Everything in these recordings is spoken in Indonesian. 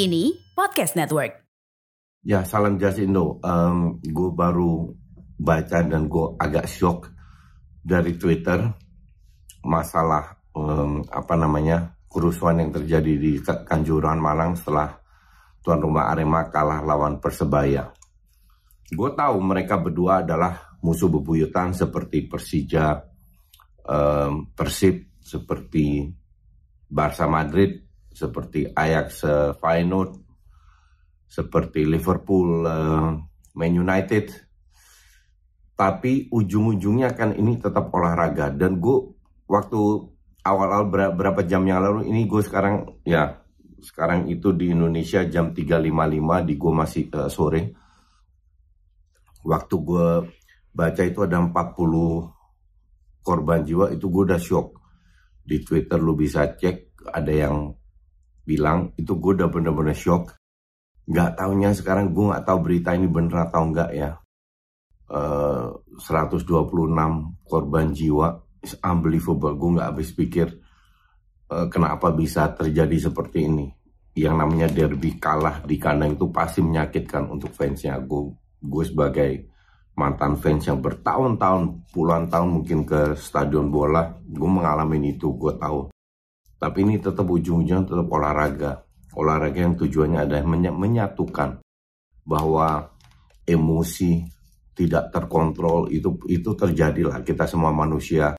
Kini Podcast Network. Ya, salam Jasindo. Um, gue baru baca dan gue agak shock dari Twitter masalah um, apa namanya kerusuhan yang terjadi di Kanjuruhan Malang setelah tuan rumah Arema kalah lawan Persebaya. Gue tahu mereka berdua adalah musuh bebuyutan seperti Persija, um, Persib, seperti Barca Madrid, seperti Ajax uh, Feyenoord, seperti Liverpool, uh, Man United. Tapi ujung-ujungnya kan ini tetap olahraga dan gue waktu awal-awal berapa jam yang lalu ini gue sekarang ya sekarang itu di Indonesia jam 3.55 di gue masih uh, sore. Waktu gue baca itu ada 40 korban jiwa itu gue udah shock. Di Twitter lu bisa cek ada yang bilang itu gue udah bener-bener shock. Nggak taunya sekarang gue nggak tahu berita ini bener atau enggak ya. Uh, 126 korban jiwa is unbelievable. Gue nggak habis pikir uh, kenapa bisa terjadi seperti ini. Yang namanya derby kalah di kandang itu pasti menyakitkan untuk fansnya. Gue gue sebagai mantan fans yang bertahun-tahun puluhan tahun mungkin ke stadion bola gue mengalami itu gue tahu tapi ini tetap ujung-ujungnya tetap olahraga. Olahraga yang tujuannya adalah menyatukan bahwa emosi tidak terkontrol itu itu terjadilah kita semua manusia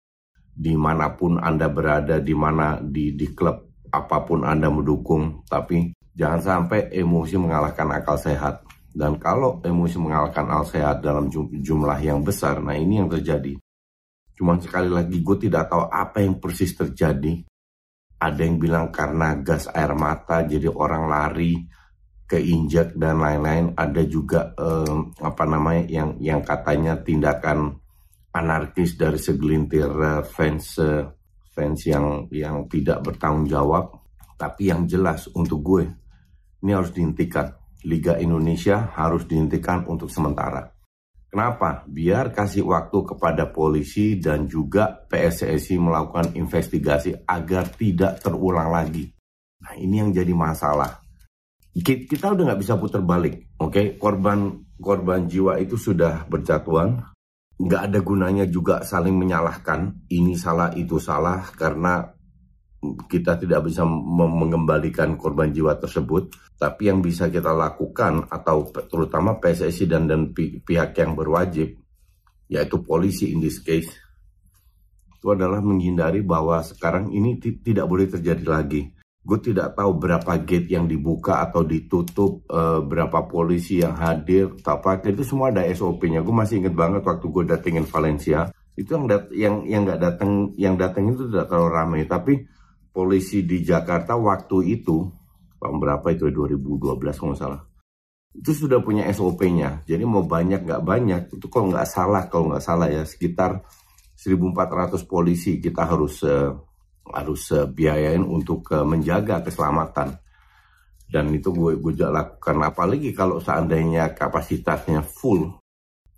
di mana pun anda berada di mana di di klub apa pun anda mendukung. Tapi jangan sampai emosi mengalahkan akal sehat. Dan kalau emosi mengalahkan akal sehat dalam jumlah yang besar nah ini yang terjadi. Cuman sekali lagi gue tidak tahu apa yang persis terjadi ada yang bilang karena gas air mata jadi orang lari keinjak dan lain-lain. Ada juga um, apa namanya yang yang katanya tindakan anarkis dari segelintir uh, fans uh, fans yang yang tidak bertanggung jawab. Tapi yang jelas untuk gue ini harus dihentikan. Liga Indonesia harus dihentikan untuk sementara Kenapa? Biar kasih waktu kepada polisi dan juga PSSI melakukan investigasi agar tidak terulang lagi. Nah ini yang jadi masalah. Kita udah nggak bisa putar balik, oke? Okay? Korban korban jiwa itu sudah berjatuhan. Nggak ada gunanya juga saling menyalahkan. Ini salah, itu salah karena kita tidak bisa mengembalikan korban jiwa tersebut, tapi yang bisa kita lakukan atau terutama PSSI dan dan pihak yang berwajib yaitu polisi in this case itu adalah menghindari bahwa sekarang ini tidak boleh terjadi lagi. Gue tidak tahu berapa gate yang dibuka atau ditutup, uh, berapa polisi yang hadir, apa itu semua ada SOP-nya. Gue masih inget banget waktu gue datengin Valencia, itu yang dat yang yang nggak datang yang datang itu tidak terlalu ramai, tapi polisi di Jakarta waktu itu tahun berapa itu 2012 kalau nggak salah itu sudah punya SOP-nya jadi mau banyak nggak banyak itu kalau nggak salah kalau nggak salah ya sekitar 1.400 polisi kita harus uh, harus uh, biayain untuk uh, menjaga keselamatan. Dan itu gue gue lakukan. Apalagi kalau seandainya kapasitasnya full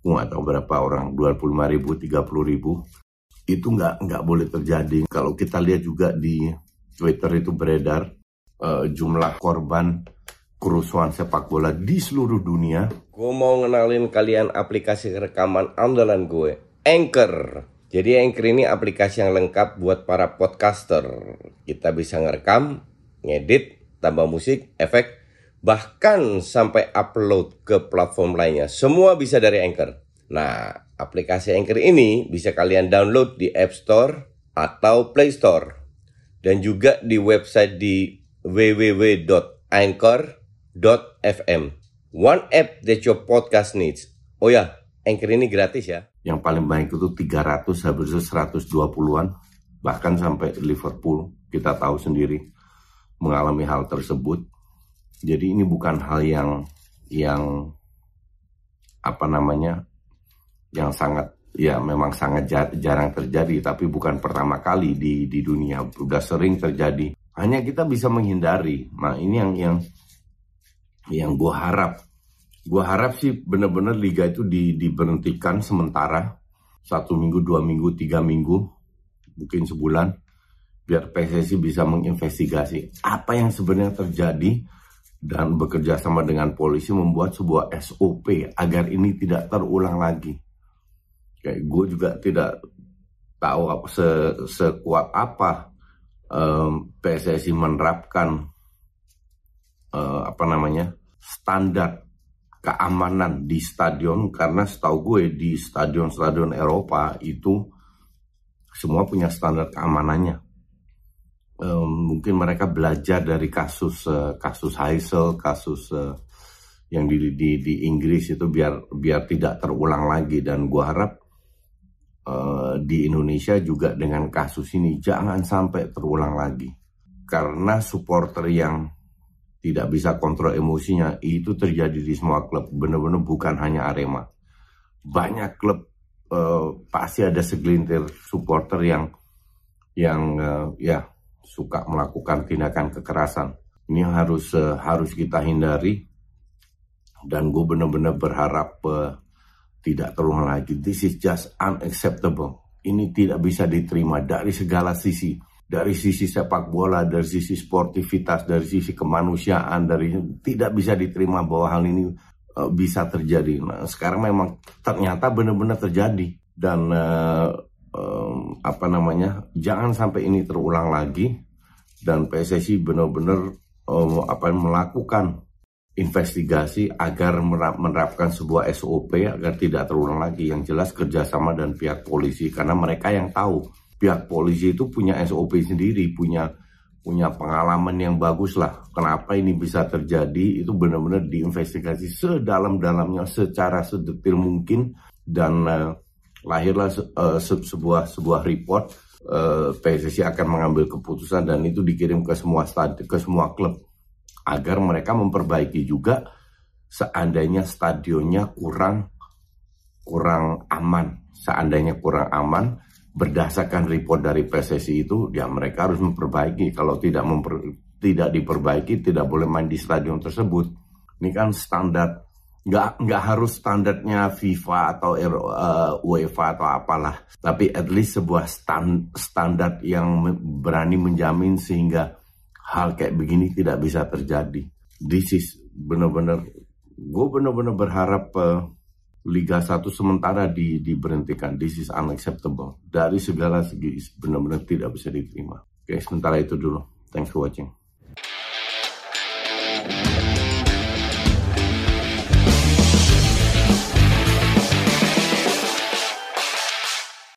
gue nggak tahu berapa orang 25 ribu 30 ribu itu nggak nggak boleh terjadi. Kalau kita lihat juga di Twitter itu beredar uh, jumlah korban kerusuhan sepak bola di seluruh dunia. Gue mau ngenalin kalian aplikasi rekaman andalan gue, Anchor. Jadi Anchor ini aplikasi yang lengkap buat para podcaster. Kita bisa ngerekam, ngedit, tambah musik, efek, bahkan sampai upload ke platform lainnya. Semua bisa dari Anchor. Nah, aplikasi Anchor ini bisa kalian download di App Store atau Play Store. Dan juga di website di www.anchor.fm. One app that your podcast needs. Oh ya, Anchor ini gratis ya. Yang paling banyak itu 300 habis itu 120-an bahkan sampai Liverpool kita tahu sendiri mengalami hal tersebut. Jadi ini bukan hal yang yang apa namanya yang sangat ya memang sangat jarang terjadi tapi bukan pertama kali di di dunia. Sudah sering terjadi. Hanya kita bisa menghindari. Nah ini yang yang yang gue harap. Gue harap sih benar-benar liga itu di, diberhentikan sementara. Satu minggu dua minggu tiga minggu mungkin sebulan biar PSSI bisa menginvestigasi apa yang sebenarnya terjadi dan bekerja sama dengan polisi membuat sebuah SOP agar ini tidak terulang lagi. Kayak gue juga tidak tahu se sekuat apa um, PSSI menerapkan uh, apa namanya standar keamanan di stadion karena setahu gue di stadion-stadion Eropa itu semua punya standar keamanannya. Um, mungkin mereka belajar dari kasus uh, kasus Heysel, kasus uh, yang di, di di Inggris itu biar biar tidak terulang lagi dan gua harap uh, di Indonesia juga dengan kasus ini jangan sampai terulang lagi. Karena supporter yang tidak bisa kontrol emosinya itu terjadi di semua klub. Benar-benar bukan hanya Arema. Banyak klub uh, pasti ada segelintir supporter yang yang uh, ya suka melakukan tindakan kekerasan. Ini harus uh, harus kita hindari. Dan gue benar-benar berharap uh, tidak terulang lagi. This is just unacceptable. Ini tidak bisa diterima dari segala sisi. Dari sisi sepak bola, dari sisi sportivitas, dari sisi kemanusiaan, dari tidak bisa diterima bahwa hal ini uh, bisa terjadi. Nah, sekarang memang ternyata benar-benar terjadi dan uh, um, apa namanya jangan sampai ini terulang lagi dan PSSI benar-benar um, apa melakukan investigasi agar menerapkan sebuah SOP agar tidak terulang lagi. Yang jelas kerjasama dan pihak polisi karena mereka yang tahu. Pihak polisi itu punya SOP sendiri punya punya pengalaman yang bagus lah kenapa ini bisa terjadi? Itu benar-benar diinvestigasi sedalam-dalamnya secara sedetil mungkin. Dan uh, lahirlah uh, se sebuah sebuah report uh, PSSI akan mengambil keputusan dan itu dikirim ke semua stad ke semua klub agar mereka memperbaiki juga seandainya stadionnya kurang kurang aman. Seandainya kurang aman berdasarkan report dari PSSI itu ya mereka harus memperbaiki. Kalau tidak memper, tidak diperbaiki tidak boleh main di stadion tersebut. Ini kan standar nggak nggak harus standarnya FIFA atau uh, UEFA atau apalah. Tapi at least sebuah stand, standar yang berani menjamin sehingga hal kayak begini tidak bisa terjadi this is benar-benar gue benar-benar berharap uh, Liga 1 sementara di, diberhentikan. This is unacceptable. Dari segala segi benar-benar tidak bisa diterima. Oke, sementara itu dulu. Thanks for watching.